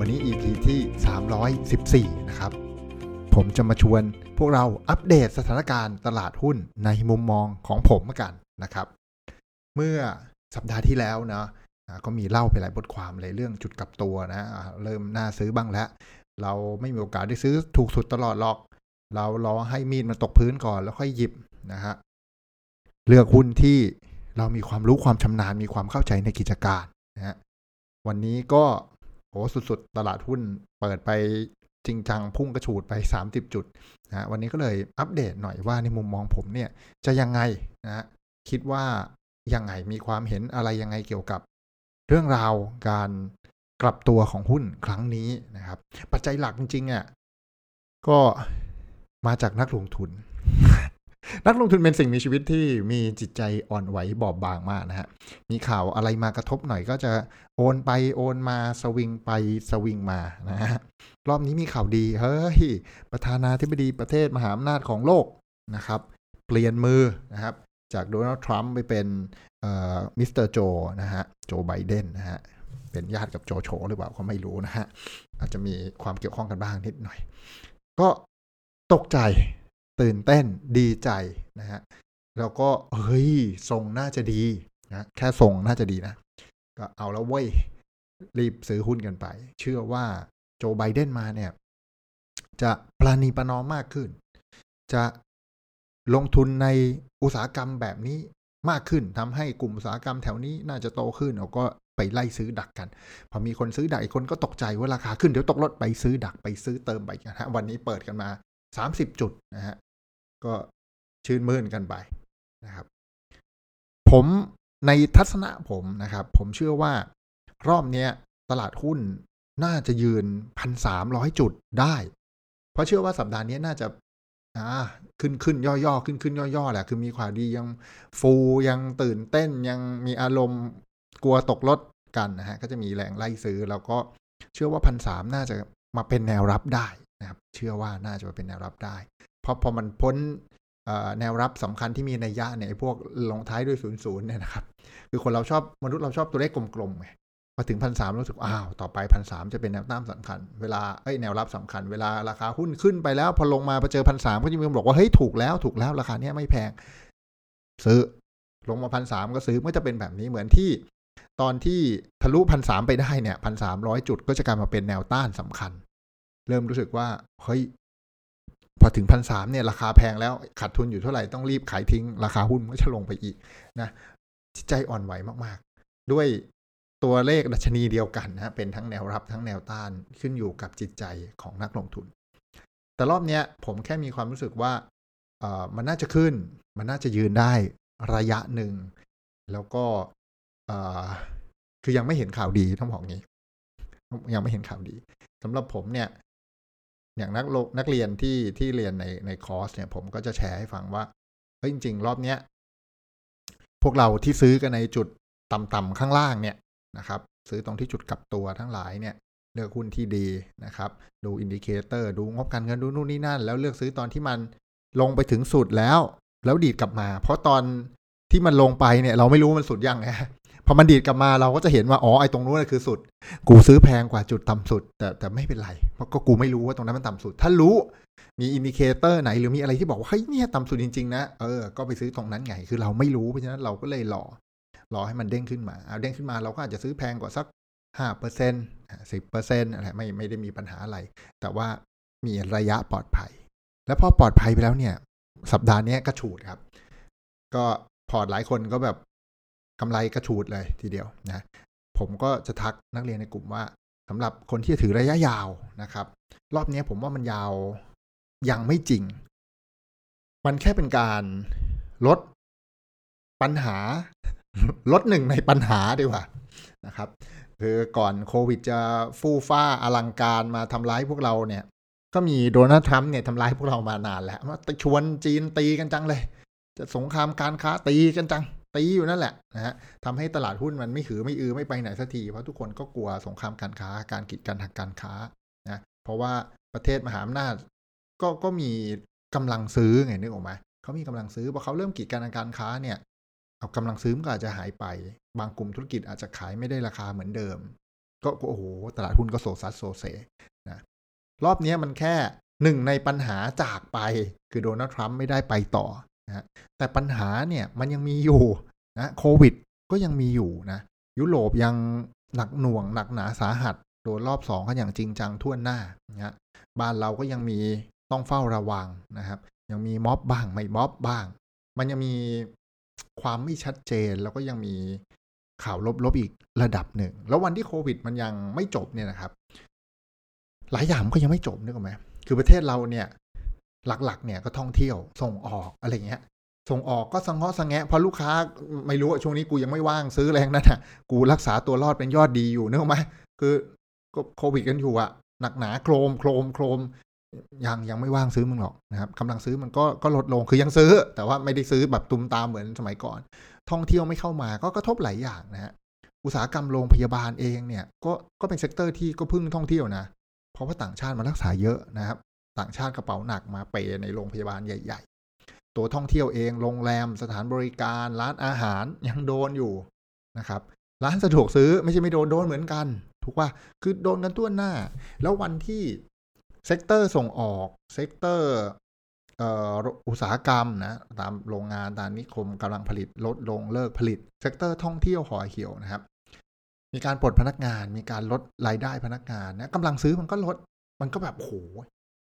วันนี้ EP ที่ 314 นะครับ ผมจะมาชวนพวกเราอัปเดตสถานการณ์ตลาดหุ้นในมุมมองของผมกันนะครับ เมื่อสัปดาห์ที่แล้วเนาะก็มีเล่าไปหลายบทความเลยเรื่องจุดกลับตัวนะเริ่มน่าซื้อบ้างแล้ว เราไม่มีโอกาสได้ซื้อถูกสุดตลอดหรอก เรารอให้มีดมันตกพื้นก่อนแล้วค่อยหยิบนะฮะเลือกหุ้นที่เรามีความรู้ความชำนาญมีความเข้าใจในกิจการนะฮะวันนี้ก็ โหสุดๆ ตลาดหุ้นเปิดไปจริงจังพุ่งกระฉูดไป 30 จุดนะฮะวันนี้ก็เลยอัปเดตหน่อยว่าในมุมมองผมเนี่ยจะยังไงนะฮะคิดว่ายังไงมีความเห็นอะไรยังไงเกี่ยวกับ เรื่องราวการกลับตัวของหุ้นครั้งนี้นะครับ ปัจจัยหลักจริงๆอะก็มาจากนักลงทุน นักลงทุนเป็นสิ่งมีชีวิตที่มีจิตใจอ่อนไหวบอบบางมากนะฮะ มีข่าวอะไรมากระทบหน่อยก็จะเอนไปเอนมาสวิงไปสวิงมานะฮะ รอบนี้มีข่าวดี เฮ้ย ประธานาธิบดีประเทศมหาอำนาจของโลกนะครับ เปลี่ยนมือนะครับ จากโดนัลด์ทรัมป์ไปเป็นมิสเตอร์โจนะฮะ โจไบเดนนะฮะ เป็นญาติกับโจโฉหรือเปล่าก็ไม่รู้นะฮะ อาจจะมีความเกี่ยวข้องกันบ้างนิดหน่อย ก็ตกใจ ตื่นเต้นดีใจนะฮะแล้วก็เฮ้ยทรงน่าจะดีนะแค่ทรงน่าจะดีนะ ก็เอาแล้วเว้ย รีบซื้อหุ้นกันไป เชื่อว่าโจไบเดนมาเนี่ย จะปราณีประนอมมากขึ้น จะลงทุนในอุตสาหกรรมแบบนี้มากขึ้นทำให้กลุ่มอุตสาหกรรมแถวนี้น่าจะโตขึ้นเราก็ไปไล่ซื้อดักกัน พอมีคนซื้อดักอีกคนก็ตกใจว่าราคาขึ้นเดี๋ยวตกลดไปซื้อดักไปซื้อเติมไปนะฮะวันนี้เปิดกันมา 30 จุดนะฮะ ก็ชื่นมื่นกันไปนะครับ ผมในทัศนะผมนะครับ ผมเชื่อว่ารอบนี้ตลาดหุ้นน่าจะยืนพันสามร้อยจุดได้ เพราะเชื่อว่าสัปดาห์นี้น่าจะอ่าขึ้นขึ้นย่อๆขึ้นขึ้นย่อๆแหละคือมีข่าวดียังฟูยังตื่นเต้นยังมีอารมณ์กลัวตกรถกันนะฮะก็จะมีแรงไล่ซื้อ แล้วก็เชื่อว่าพันสามน่าจะมาเป็นแนวรับได้นะครับ เชื่อว่าน่าจะมาเป็นแนวรับได้ พราะพอมันพ้นแนวรับสำคัญที่มีนัยยะเนี่ยพวกลงท้ายด้วยศูนย์ศูนย์เนี่ยนะครับ คือคนเราชอบมนุษย์เราชอบตัวเลขกลมๆไงพอถึงพันสามรู้สึกอ้าวต่อไปพันสามจะเป็นแนวต้านสำคัญ เวลาเอ้ยแนวรับสำคัญ เวลาราคาหุ้นขึ้นไปแล้วพอลงมาไปเจอพันสามก็จะมีคนบอกว่าเฮ้ยถูกแล้วถูกแล้วราคาเนี้ยไม่แพง ซื้อลงมาพันสามก็ซื้อมันจะเป็นแบบนี้เหมือนที่ ตอนที่ทะลุพันสามไปได้เนี่ยพันสามร้อยจุดก็จะกลายมาเป็นแนวต้านสำคัญ เริ่มรู้สึกว่าเฮ้ย พอถึงพันสามเนี่ยราคาแพงแล้วขาดทุนอยู่เท่าไหร่ต้องรีบขายทิ้ง ราคาหุ้นก็จะลงไปอีกนะใจอ่อนไหวมากๆ ด้วยตัวเลขดัชนีเดียวกันนะเป็นทั้งแนวรับทั้งแนวต้านขึ้นอยู่กับจิตใจของนักลงทุน แต่รอบเนี้ยผมแค่มีความรู้สึกว่าเออมันน่าจะขึ้น มันน่าจะยืนได้ระยะหนึ่ง แล้วก็เออคือยังไม่เห็นข่าวดีต้องบอกงี้ ยังไม่เห็นข่าวดีสำหรับผมเนี่ย อย่างนักนักเรียนที่ที่เรียนในในคอร์สเนี่ย ผมก็จะแชร์ให้ฟังว่าเฮ้ยจริง ๆ รอบเนี้ยพวกเราที่ซื้อกันในจุดต่ำๆข้างล่างเนี่ยนะครับ ซื้อตรงที่จุดกลับตัวทั้งหลายเนี่ยเลือกหุ้นที่ดีนะครับ ดู indicator ดูงบการเงินดูนู่นนี่นั่น แล้วเลือกซื้อตอนที่มันลงไปถึงสุดแล้ว แล้วดีดกลับมา เพราะตอนที่มันลงไปเนี่ย เราไม่รู้มันสุดยังไง พอมันดีดกลับมาเราก็จะเห็นว่า อ๋อ ไอ้ตรงนู้นคือสุด กูซื้อแพงกว่าจุดต่ำสุด แต่แต่ไม่เป็นไร เพราะก็กูไม่รู้ว่าตรงนั้นมันต่ำสุด ถ้ารู้มี indicator ไหนหรือมีอะไรที่บอกว่าเฮ้ยเนี่ยต่ำสุดจริงๆนะเออก็ไปซื้อตรงนั้นไงคือเราไม่รู้เพราะฉะนั้นเราก็เลยรอรอให้มันเด้งขึ้นมาเอาเด้งขึ้นมาเราก็อาจจะซื้อแพงกว่าสักห้าเปอร์เซ็นต์สิบเปอร์เซ็นต์อะไรไม่ไม่ได้มีปัญหาอะไร แต่ว่ามีระยะปลอดภัย แล้วพอปลอดภัยไปแล้วเนี่ย สัปดาห์นี้กระฉูดครับ ก็พอร์ตหลายคนก็แบบ กำไรกระฉูดเลยทีเดียวนะผมก็จะทักนักเรียนในกลุ่มว่าสำหรับคนที่จะถือระยะยาวนะครับ รอบนี้ผมว่ามันยาวยังไม่จริง มันแค่เป็นการลดปัญหา ลดหนึ่งในปัญหาดีกว่านะครับคือก่อนโควิดจะฟู่ฟ้าอลังการมาทำร้ายพวกเราเนี่ย ก็มีโดนัลด์ทรัมป์เนี่ยทำร้ายพวกเรามานานแล้วมาชวนจีนตีกันจังเลย จะสงครามการค้าตีกันจัง ตีอยู่นั่นแหละนะฮะทำให้ตลาดหุ้นมันไม่หือไม่อือไม่ไปไหนสักที เพราะทุกคนก็กลัวสงครามการค้า การกีดกันทางการค้านะเพราะว่าประเทศมหาอำนาจก็ก็มีกำลังซื้อไงนึกออกไหมเขามีกำลังซื้อพอเขาเริ่มกีดกันทางการค้าเนี่ยเอากำลังซื้อมันก็อาจจะหายไป บางกลุ่มธุรกิจอาจจะขายไม่ได้ราคาเหมือนเดิม ก็โอ้โหตลาดหุ้นก็โซซัสโซเซนะรอบนี้มันแค่หนึ่งในปัญหาจากไป คือโดนัลด์ทรัมป์ไม่ได้ไปต่อ นะแต่ปัญหาเนี่ยมันยังมีอยู่นะโควิดก็ยังมีอยู่นะยุโรปยังหนักหน่วงหนักหนาสาหัสโดนรอบสองกันอย่างจริงจังทั่วหน้านะบ้านเราก็ยังมีต้องเฝ้าระวังนะครับ ยังมีม็อบบ้างไม่ม็อบบ้าง มันยังมีความไม่ชัดเจนแล้วก็ยังมีข่าวลบๆอีกระดับหนึ่ง แล้ววันที่โควิดมันยังไม่จบเนี่ยนะครับ หลายอย่างก็ยังไม่จบนึกออกไหมคือประเทศเราเนี่ย หลักๆเนี่ยก็ท่องเที่ยวส่งออกอะไรเงี้ยส่งออกก็สังเงาะสังแงะเพราะลูกค้าไม่รู้ช่วงนี้กูยังไม่ว่างซื้อแรงนั่นอะกูรักษาตัวรอดเป็นยอดดีอยู่นึกออกไหมคือก็โควิดกันอยู่อะหนักหนาโครมโครมโครมยังยังไม่ว่างซื้อมึงหรอกนะครับกำลังซื้อมันก็ก็ลดลงคือยังซื้อ แต่ว่าไม่ได้ซื้อแบบตูมตามเหมือนสมัยก่อน ท่องเที่ยวไม่เข้ามาก็กระทบหลายอย่างนะฮะอุตสาหกรรมโรงพยาบาลเองเนี่ยก็ก็เป็น sector ที่ก็พึ่งท่องเที่ยวนะเพราะว่าต่างชาติมารักษาเยอะนะครับ ต่างชาติกระเป๋าหนักมา pay ในโรงพยาบาลใหญ่ ๆ ตัวท่องเที่ยวเองโรงแรมสถานบริการร้านอาหารยังโดนอยู่นะครับ ร้านสะดวกซื้อไม่ใช่ไม่โดนโดนเหมือนกัน ถูกว่าคือโดนกันทั่วหน้า แล้ววันที่ sector ส่งออก sector อุตสาหกรรมนะตามโรงงานตามนิคมกำลังผลิตลดลงเลิกผลิต sector ท่องเที่ยวห่อเหี่ยวนะครับ มีการปลดพนักงาน มีการลดรายได้พนักงานนะกำลังซื้อมันก็ลด มันก็แบบโห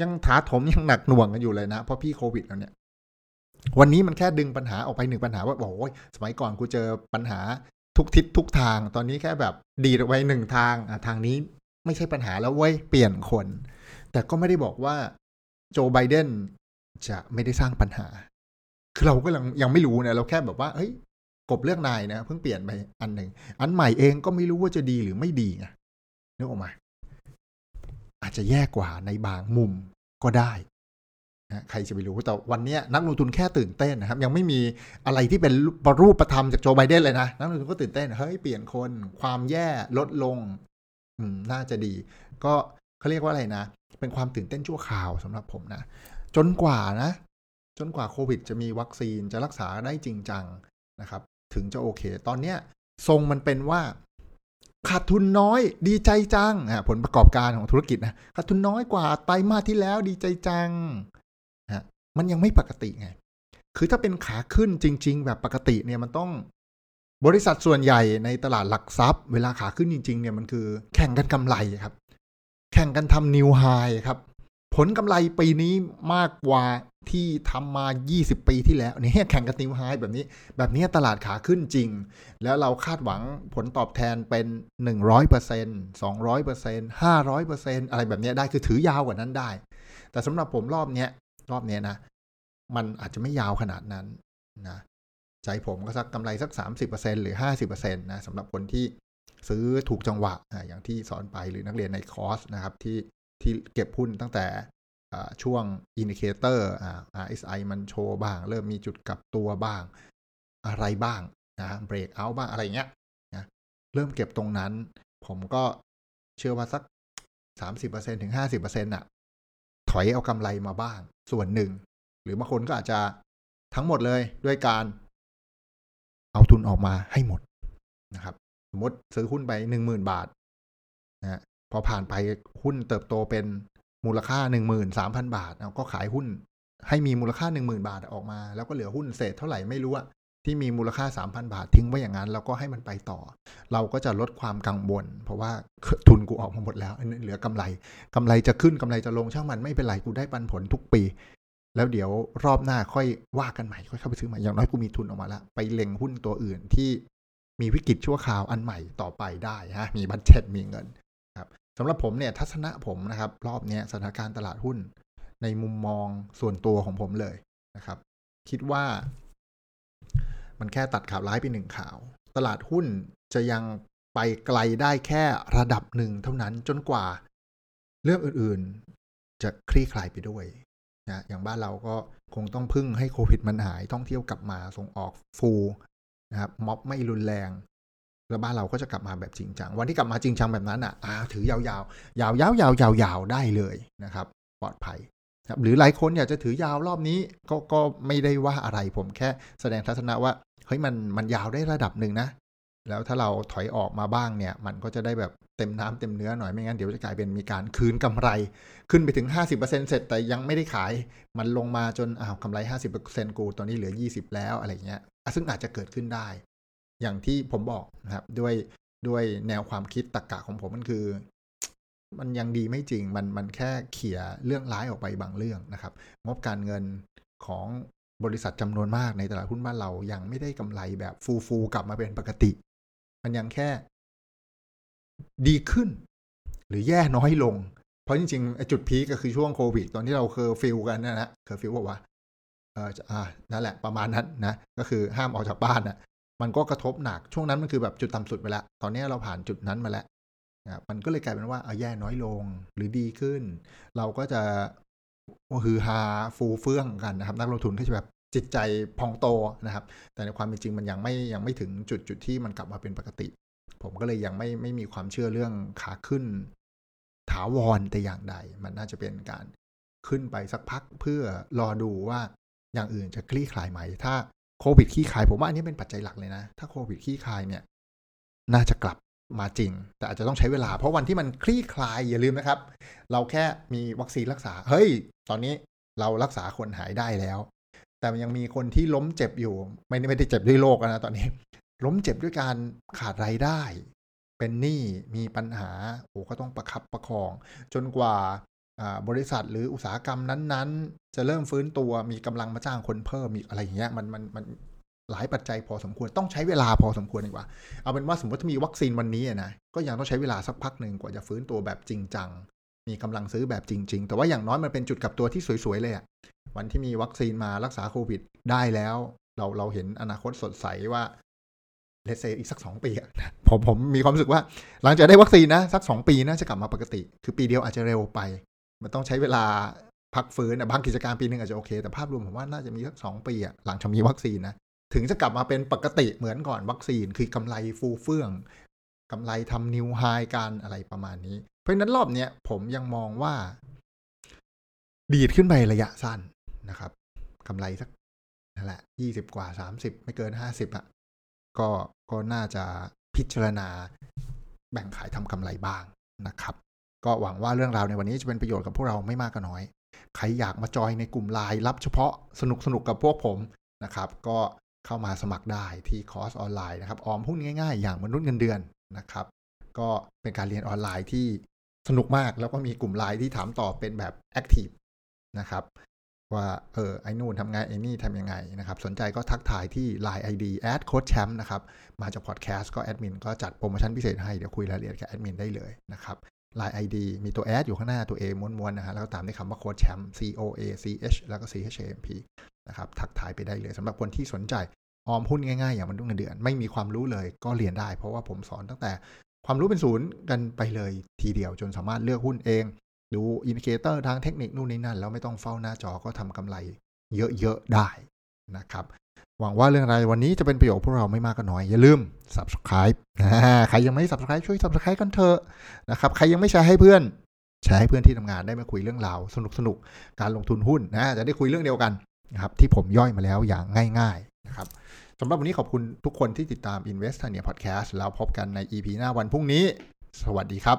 ยังถาถมยังหนักหน่วงกันอยู่เลยนะเพราะพี่โควิดแล้วเนี่ย วันนี้มันแค่ดึงปัญหาออกไปหนึ่งปัญหาว่าโอ้ยสมัยก่อนกูเจอปัญหาทุกทิศทุกทาง ตอนนี้แค่แบบดีดออกไปหนึ่งทางทางนี้ไม่ใช่ปัญหาแล้วเว้ยเปลี่ยนคน แต่ก็ไม่ได้บอกว่าโจไบเดนจะไม่ได้สร้างปัญหา คือเราก็ยังยังไม่รู้นะเราแค่แบบว่าเฮ้ยกบเลือกนายนะเพิ่งเปลี่ยนไปอันหนึ่งอันใหม่เองก็ไม่รู้ว่าจะดีหรือไม่ดีไงนึกออกมา อาจจะแย่กว่าในบางมุมก็ได้นะใครจะไปรู้แต่วันนี้นักลงทุนแค่ตื่นเต้นนะครับ ยังไม่มีอะไรที่เป็นรูปประธรรมจากโจไบเดนเลยนะ นักลงทุนก็ตื่นเต้น เฮ้ย เปลี่ยนคนความแย่ลดลง อืม น่าจะดี ก็เขาเรียกว่าอะไรนะ เป็นความตื่นเต้นชั่วคราวสำหรับผมนะ จนกว่านะ จนกว่าโควิด จะมีวัคซีนจะรักษาได้จริงจังนะครับ ถึงจะโอเค ตอนเนี้ยทรงมันเป็นว่า ขาดทุนน้อยดีใจจังอะผลประกอบการของธุรกิจนะขาดทุนน้อยกว่าไตรมาสที่แล้วดีใจจังฮะมันยังไม่ปกติไง คือถ้าเป็นขาขึ้นจริง ๆ แบบปกติเนี่ยมันต้องบริษัทส่วนใหญ่ในตลาดหลักทรัพย์ เวลาขาขึ้นจริง ๆ เนี่ยมันคือ แข่งกันกำไรครับ แข่งกันทำนิวไฮครับ ผลกำไรปีนี้มากกว่าที่ทำมา 20 ปีที่แล้วนี่แข่งกันนิวไฮแบบนี้ แบบนี้ตลาดขาขึ้นจริง แล้วเราคาดหวังผลตอบแทนเป็น 100% 200% 500%อะไรแบบนี้ได้คือถือยาวกว่านั้นได้ แต่สำหรับผมรอบนี้รอบนี้นะ มันอาจจะไม่ยาวขนาดนั้นนะใจผมก็สักกำไรสัก 30%หรือ 50%นะสำหรับคนที่ซื้อถูกจังหวะ อย่างที่สอนไปหรือนักเรียนในคอร์สนะครับที่ ที่เก็บหุ้นตั้งแต่ช่วง indicator RSI มันโชว์บ้าง เริ่มมีจุดกลับตัวบ้าง อะไรบ้างนะ breakout บ้างอะไรเงี้ยนะเริ่มเก็บตรงนั้น ผมก็เชื่อว่าสัก 30%ถึง 50%น่ะ ถอยเอากำไรมาบ้าง ส่วนหนึ่ง หรือบางคนก็อาจจะทั้งหมดเลยด้วยการเอาทุนออกมาให้หมดนะครับ สมมติซื้อหุ้นไปหนึ่งหมื่นบาทนะ พอผ่านไปหุ้นเติบโตเป็นมูลค่าหนึ่งหมื่นสามพันบาทเราก็ขายหุ้น ให้มีมูลค่าหนึ่งหมื่นบาทออกมา แล้วก็เหลือหุ้นเศษเท่าไหร่ไม่รู้อะที่มีมูลค่าสามพันบาททิ้งไว้อย่างนั้น แล้วก็ให้มันไปต่อ เราก็จะลดความกังวล เพราะว่าทุนกูออกมาหมดแล้วเหลือกำไรกำไรจะขึ้นกำไรจะลงช่างมันไม่เป็นไรกูได้ปันผลทุกปี แล้วเดี๋ยวรอบหน้าค่อยว่ากันใหม่ค่อยเข้าไปซื้อใหม่อย่างน้อยกูมีทุนออกมาแล้วไปเล็งหุ้นตัวอื่นที่มีวิกฤตชั่วคราวอันใหม่ต่อไปได้ฮะมีบัตเจ็ตมีเงิน สำหรับผมเนี่ยทัศนะผมนะครับ รอบนี้สถานการณ์ตลาดหุ้นในมุมมองส่วนตัวของผมเลยนะครับ คิดว่า มันแค่ตัดข่าวร้ายไปหนึ่งข่าว ตลาดหุ้นจะยังไปไกลได้แค่ระดับหนึ่งเท่านั้นจนกว่า เรื่องอื่นๆ จะคลี่คลายไปด้วยนะอย่างบ้านเราก็คงต้องพึ่งให้โควิดมันหายท่องเที่ยวกลับมาส่งออกฟูนะครับม็อบไม่รุนแรง แล้วบ้านเราก็จะกลับมาแบบจริงจัง วันที่กลับมาจริงจังแบบนั้นอะอาถือยาวๆ ยาวๆยาวๆยาวได้เลยนะครับ ปลอดภัยหรือหลายคนอยากจะถือยาวรอบนี้ก็ก็ไม่ได้ว่าอะไรผมแค่แสดงทัศนะว่าเฮ้ยมันมันยาวได้ระดับหนึ่งนะ แล้วถ้าเราถอยออกมาบ้างเนี่ย มันก็จะได้แบบเต็มน้ำเต็มเนื้อหน่อยไม่งั้นเดี๋ยวจะกลายเป็นมีการคืนกำไร ขึ้นไปถึง 50%เสร็จแต่ยังไม่ได้ขายมันลงมาจนอ้าวกำไร 50%กูตอนนี้เหลือ 20 แล้วอะไรเงี้ยซึ่งอาจจะเกิดขึ้นได้ อย่างที่ผมบอกนะครับ ด้วยด้วยแนวความคิดตรกกะของผมมันคือ มันยังดีไม่จริง มันมันแค่เขี่ยเรื่องร้ายออกไปบางเรื่องนะครับ งบการเงินของบริษัทจำนวนมากในตลาดหุ้นบ้านเรายังไม่ได้กำไรแบบฟูฟูกลับมาเป็นปกติ มันยังแค่ ดีขึ้น หรือแย่น้อยลง เพราะจริงๆ จุด peak็คือช่วงโควิด ตอนที่เราเคอร์ฟิวกันนะนะเคอร์ฟิวบอกว่าเอออ่านั่นแหละประมาณนั้นนะ ก็คือห้ามออกจากบ้านนะ มันก็กระทบหนักช่วงนั้นมันคือแบบจุดต่ำสุดไปแล้ว ตอนนี้เราผ่านจุดนั้นมาแล้วนะมันก็เลยกลายเป็นว่าเออแย่น้อยลงหรือดีขึ้น เราก็จะฮือฮาฟูเฟื่องกันนะครับ นักลงทุนก็จะแบบจิตใจพองโตนะครับ แต่ในความเป็นจริงมันยังไม่ยังไม่ถึงจุดจุดที่มันกลับมาเป็นปกติ ผมก็เลยยังไม่ไม่มีความเชื่อเรื่องขาขึ้น ถาวรแต่อย่างใด มันน่าจะเป็นการขึ้นไปสักพักเพื่อรอดูว่าอย่างอื่นจะคลี่คลายไหม ถ้า โควิดคลี่คลายผมว่าอันนี้เป็นปัจจัยหลักเลยนะ ถ้าโควิดคลี่คลายเนี่ย น่าจะกลับมาจริง แต่อาจจะต้องใช้เวลา เพราะวันที่มันคลี่คลายอย่าลืมนะครับ เราแค่มีวัคซีนรักษา เฮ้ย ตอนนี้เรารักษาคนหายได้แล้ว แต่ยังมีคนที่ล้มเจ็บอยู่ ไม่ไม่ได้เจ็บด้วยโรคนะตอนนี้ ล้มเจ็บด้วยการขาดรายได้ เป็นหนี้มีปัญหาโอ้ก็ต้องประคับประคอง จนกว่า บริษัทหรืออุตสาหกรรมนั้นๆ จะเริ่มฟื้นตัวมีกำลังมาจ้างคนเพิ่มมีอะไรอย่างเงี้ยมันมันมันหลายปัจจัยพอสมควรต้องใช้เวลาพอสมควรดีกว่า เอาเป็นว่าสมมติถ้ามีวัคซีนวันนี้นะก็ยังต้องใช้เวลาสักพักหนึ่งกว่าจะฟื้นตัวแบบจริงจังมีกำลังซื้อแบบจริง ๆ แต่ว่าอย่างน้อยมันเป็นจุดกับตัวที่สวยๆเลยอะวันที่มีวัคซีนมารักษาโควิดได้แล้ว เราเราเห็นอนาคตสดใสว่าเลเซอีกสักสองปีผมผมมีความรู้สึกว่า หลังจากได้วัคซีนนะสักสองปีน่าจะกลับมาปกติ คือปีเดียวอาจจะเร็วไป มันต้องใช้เวลาพักฟื้นนะบางกิจการปีหนึ่งอาจจะโอเค แต่ภาพรวมผมว่าน่าจะมีสักสองปีอะหลังจากมีวัคซีนนะถึงจะกลับมาเป็นปกติเหมือนก่อนวัคซีนคือกำไรฟูเฟื่องกำไรทำนิวไฮกันอะไรประมาณนี้ เพราะนั้นรอบเนี้ยผมยังมองว่า ดีดขึ้นไประยะสั้นนะครับกำไรสักนั่นแหละยี่สิบกว่าสามสิบไม่เกินห้าสิบอะก็ก็น่าจะพิจารณาแบ่งขายทำกำไรบ้างนะครับ ก็หวังว่าเรื่องราวในวันนี้จะเป็นประโยชน์กับพวกเราไม่มากก็น้อย ใครอยากมาจอยในกลุ่มไลน์รับเฉพาะสนุกสนุกกับพวกผมนะครับ ก็เข้ามาสมัครได้ที่คอร์สออนไลน์นะครับ ออมหุ้นง่ายๆ อย่างมนุษย์เงินเดือนนะครับ ก็เป็นการเรียนออนไลน์ที่สนุกมาก แล้วก็มีกลุ่มไลน์ที่ถามตอบเป็นแบบ active นะครับ ว่าเออไอ้นู่นทำไงไอ้นี่ทำยังไงนะครับ สนใจก็ทักทายที่ Line ID แอดโค้ชแชมป์นะครับ มาจากพอดแคสต์ก็แอดมินก็จัดโปรโมชั่นพิเศษให้ เดี๋ยวคุยรายละเอียดกับแอดมินได้เลยนะครับ Line ID มีตัวแอดอยู่ข้างหน้าตัว A ม้วนๆนะฮะแล้วก็ตามด้วยคำว่าโค้ดแชมป์ C O A C H แล้วก็ C H A M P นะครับทักทายไปได้เลยสำหรับคนที่สนใจออมหุ้นง่ายๆ อย่างมนุษย์เงินเดือน ไม่มีความรู้เลยก็เรียนได้ เพราะว่าผมสอนตั้งแต่ความรู้เป็นศูนย์กันไปเลยทีเดียวจนสามารถเลือกหุ้นเอง ดู indicator ทางเทคนิคนู่นนี่นั่น แล้วไม่ต้องเฝ้าหน้าจอก็ทำกำไรเยอะๆได้ นะครับ หวังว่าเรื่องราววันนี้จะเป็นประโยชน์พวกเราไม่มากก็น้อย อย่าลืม subscribe ใครยังไม่ subscribe ช่วย subscribe กันเถอะนะครับใครยังไม่แชร์ให้เพื่อนแชร์ให้เพื่อนที่ทำงานได้มาคุยเรื่องราวสนุกๆกการลงทุนหุ้นนะจะได้คุยเรื่องเดียวกันนะครับที่ผมย่อยมาแล้วอย่างง่ายๆนะครับสำหรับวันนี้ขอบคุณทุกคนที่ติดตาม Invest t a n i a Podcast แล้วพบกันใน EP หน้าวันพรุ่งนี้ สวัสดีครับ